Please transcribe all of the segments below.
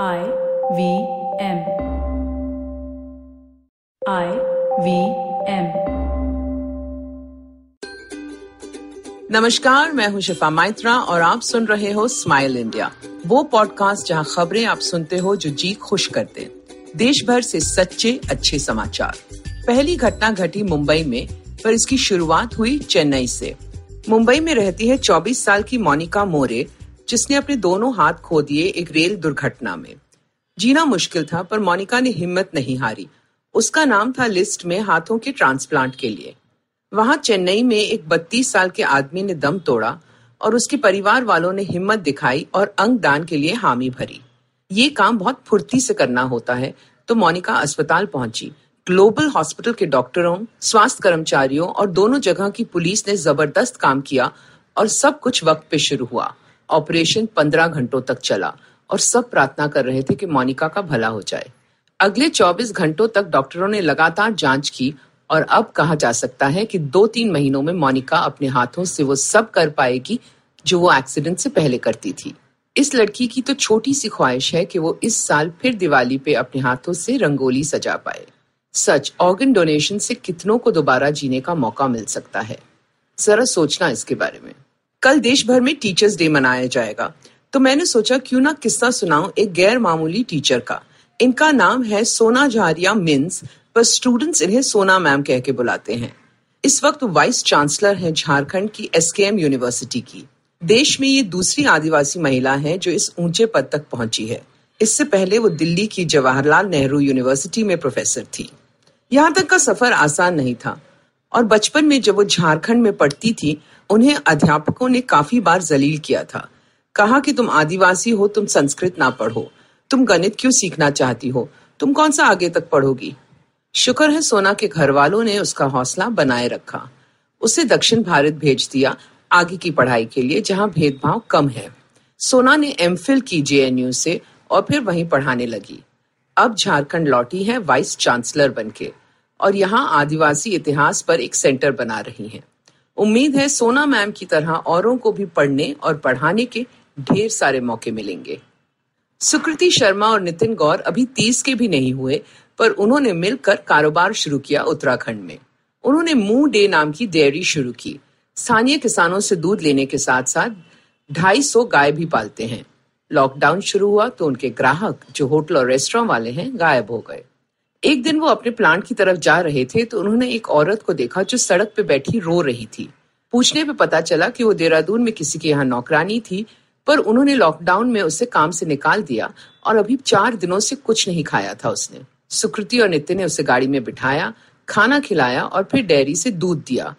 I V M. I V M. नमस्कार, मैं हूँ शिफा माइत्रा और आप सुन रहे हो स्माइल इंडिया वो पॉडकास्ट जहाँ खबरें आप सुनते हो जो जी खुश करते देश भर से सच्चे, अच्छे समाचार पहली घटना घटी मुंबई में, पर इसकी शुरुआत हुई चेन्नई से मुंबई में रहती है 24 साल की मोनिका मोरे जिसने अपने दोनों हाथ खो दिए एक रेल दुर्घटना में। जीना मुश्किल था, पर मोनिका ने हिम्मत नहीं हारी। उसका नाम था लिस्ट में हाथों के ट्रांसप्लांट के लिए। वहाँ चेन्नई में एक बत्तीस साल के आदमी ने दम तोड़ा और उसके परिवार वालों ने हिम्मत दिखाई और अंग दान के लिए हामी भरी। ये काम बहुत फुर्ती से करना होता है तो मोनिका अस्पताल पहुँची। ग्लोबल हॉस्पिटल के डॉक्टरों, स्वास्थ्य कर्मचारियों और दोनों जगह की पुलिस ने ज़बरदस्त काम किया और सब कुछ वक्त पे शुरू हुआ। ऑपरेशन पंद्रह घंटों तक चला और सब प्रार्थना कर रहे थे कि मोनिका का भला हो जाए। अगले 24 घंटों तक डॉक्टरों ने लगातार जाँच की और अब कहा जा सकता है कि दो तीन महीनों में मोनिका अपने हाथों से वो सब कर पाएगी जो वो एक्सीडेंट से पहले करती थी। इस लड़की की तो छोटी सी ख्वाहिश है कि वो इस साल फिर दिवाली पे अपने हाथों से रंगोली सजा पाए। सच ऑर्गन डोनेशन से कितनों को दोबारा जीने का मौका मिल सकता है। जरा सोचना इसके बारे में। कल देश भर में टीचर्स डे मनाया जाएगा। तो मैंने सोचा क्यों ना किस्सा सुनाऊं एक गैर मामूली टीचर का। इनका नाम है सोना झारिया मिन्स, पर स्टूडेंट्स इन्हें सोना मैम कह के बुलाते हैं। इस वक्त वाइस चांसलर हैं झारखंड की एसकेएम यूनिवर्सिटी की। देश में ये दूसरी आदिवासी महिला है जो इस ऊँचे पद तक पहुँची है। इससे पहले वो दिल्ली की जवाहरलाल नेहरू यूनिवर्सिटी में प्रोफेसर थी। यहाँ तक का सफ़र आसान नहीं था। और बचपन में जब वो झारखंड में पढ़ती थी, उन्हें अध्यापकों ने काफ़ी बार जलील किया था। कहा कि तुम आदिवासी हो, तुम संस्कृत ना पढ़ो। तुम गणित क्यों सीखना चाहती हो? तुम कौन सा आगे तक पढ़ोगी? शुक्र है सोना के घर वालों ने उसका हौसला बनाए रखा। उसे दक्षिण भारत भेज दिया आगे की पढ़ाई के लिए, जहाँ भेदभाव कम है। सोना ने एम की जेएनयू से और फिर वहीं पढ़ाने लगी। अब झारखंड लौटी है वाइस चांसलर बनके। और यहाँ आदिवासी इतिहास पर एक सेंटर बना रही हैं। उम्मीद है सोना मैम की तरह औरों को भी पढ़ने और पढ़ाने के ढेर सारे मौके मिलेंगे। सुकृति शर्मा और नितिन गौर अभी तीस के भी नहीं हुए, पर उन्होंने मिलकर कारोबार शुरू किया उत्तराखंड में। उन्होंने मुँह डे नाम की डेयरी शुरू की। स्थानीय किसानों से दूध लेने के साथ साथ ढाई सौ गाय भी पालते हैं। लॉकडाउन शुरू हुआ तो उनके ग्राहक, जो होटल और रेस्टोरेंट वाले हैं, गायब हो गए। एक दिन वो अपने प्लांट की तरफ़ जा रहे थे तो उन्होंने एक औरत को देखा जो सड़क पे बैठी रो रही थी। पूछने पे पता चला कि वो देहरादून में किसी के यहाँ नौकरानी थी, पर उन्होंने लॉकडाउन में उसे काम से निकाल दिया और अभी चार दिनों से कुछ नहीं खाया था उसने। सुकृति और नित्य ने उसे गाड़ी में बिठाया, खाना खिलाया और फिर डेयरी से दूध दिया।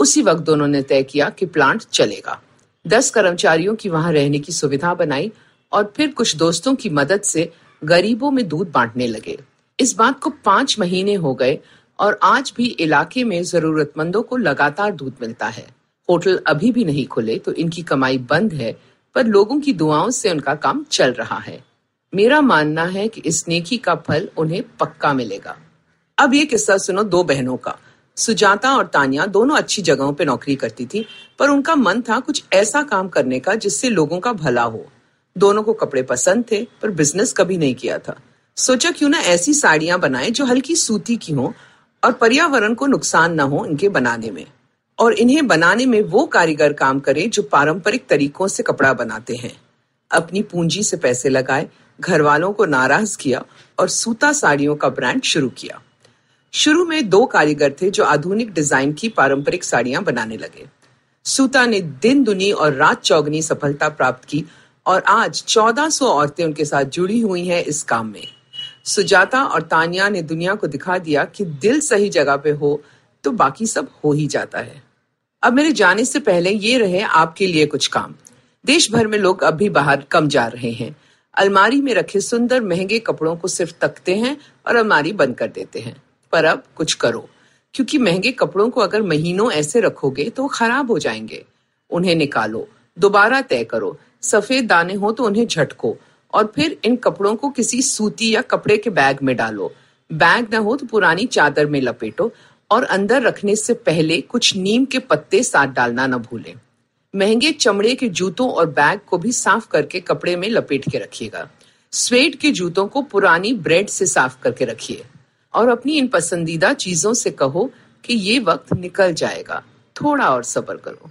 उसी वक्त दोनों ने तय किया कि प्लांट चलेगा। दस कर्मचारियों की वहाँ रहने की सुविधा बनाई और फिर कुछ दोस्तों की मदद से गरीबों में दूध बांटने लगे। इस बात को पाँच महीने हो गए और आज भी इलाके में जरूरतमंदों को लगातार दूध मिलता है। होटल अभी भी नहीं खुले तो इनकी कमाई बंद है, पर लोगों की दुआओं से उनका काम चल रहा है। मेरा मानना है कि इस नेकी का फल उन्हें पक्का मिलेगा। अब ये किस्सा सुनो दो बहनों का। सुजाता और तानिया दोनों अच्छी जगहों पे नौकरी करती थी, पर उनका मन था कुछ ऐसा काम करने का जिससे लोगों का भला हो। दोनों को कपड़े पसंद थे, पर बिज़नेस कभी नहीं किया था। सोचा क्यों ना ऐसी साड़ियाँ बनाए जो हल्की सूती की हो और पर्यावरण को नुकसान न हो इनके बनाने में। और इन्हें बनाने में वो कारीगर काम करे जो पारंपरिक तरीकों से कपड़ा बनाते हैं। अपनी पूंजी से पैसे लगाए घर वालों को नाराज़ किया और सूता साड़ियों का ब्रांड शुरू किया। शुरू में दो कारीगर थे जो आधुनिक डिज़ाइन की पारंपरिक साड़ियाँ बनाने लगे। सूता ने दिन, दुनी और रात चौगनी सफलता प्राप्त की और आज 1400 औरतें उनके साथ जुड़ी हुई हैं इस काम में। सुजाता और तानिया ने दुनिया को दिखा दिया कि दिल सही जगह पे हो तो बाकी सब हो ही जाता है। अब मेरे जाने से पहले ये रहे आपके लिए कुछ काम। देश भर में लोग अब भी बाहर कम जा रहे हैं। अलमारी में रखे सुंदर महँगे कपड़ों को सिर्फ़ तकते हैं और अलमारी बंद कर देते हैं। पर अब कुछ करो, क्योंकि महँगे कपड़ों को अगर महीनों ऐसे रखोगे तो खराब हो जाएँगे। उन्हें निकालो, दोबारा तय करो। सफ़ेद दाने हो तो उन्हें झटको और फिर इन कपड़ों को किसी सूती या कपड़े के बैग में डालो। बैग ना हो तो पुरानी चादर में लपेटो और अंदर रखने से पहले कुछ नीम के पत्ते साथ डालना न भूलें। महँगे चमड़े के जूतों और बैग को भी साफ़ करके कपड़े में लपेट के रखिएगा। स्वेट के जूतों को पुरानी ब्रेड से साफ़ करके रखिए और अपनी इन पसंदीदा चीज़ों से कहो कि ये वक्त निकल जाएगा। थोड़ा और सब्र करो।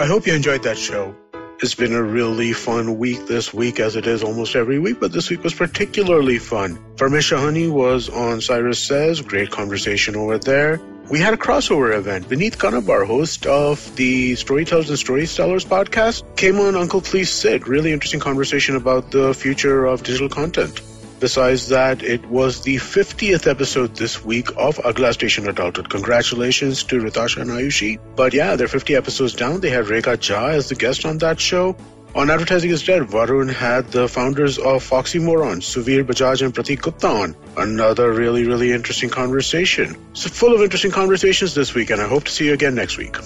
I hope you enjoyed that show. It's been a really fun week this week, as it is almost every week, but this week was particularly fun. Farmish Shahani was on Cyrus Says, great conversation over there. We had a crossover event. Beneath Kanabar, host of the Storytellers and Storytellers podcast, came on Uncle Please Sit. Really interesting conversation about the future of digital content. Besides that, it was the 50th episode this week of Agla Station Adulthood. Congratulations to Ritasha and Ayushi. But yeah, they're 50 episodes down. They had Rekha Jha as the guest on that show. On Advertising is Dead, Varun had the founders of Foxy Moron, Suvir Bajaj and Pratik Gupta on. Another really, really interesting conversation. So full of interesting conversations this week, and I hope to see you again next week.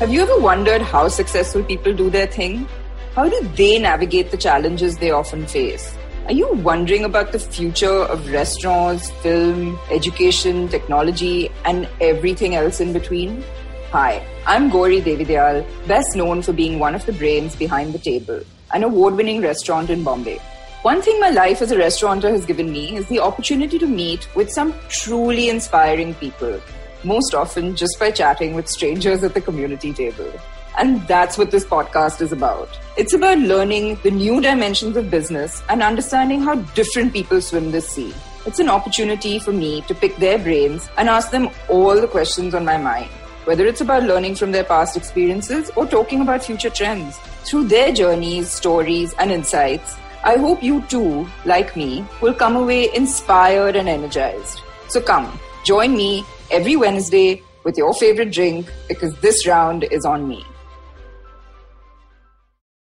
Have you ever wondered how successful people do their thing? How do they navigate the challenges they often face? Are you wondering about the future of restaurants, film, education, technology, and everything else in between? Hi, I'm Gauri Devidayal, best known for being one of the brains behind The Table, an award winning restaurant in Bombay. One thing my life as a restaurateur has given me is the opportunity to meet with some truly inspiring people, most often just by chatting with strangers at the community table. And that's what this podcast is about. It's about learning the new dimensions of business and understanding how different people swim this sea. It's an opportunity for me to pick their brains and ask them all the questions on my mind, whether it's about learning from their past experiences or talking about future trends. Through their journeys, stories, and insights, I hope you too, like me, will come away inspired and energized. So come, join me every Wednesday with your favorite drink because this round is on me.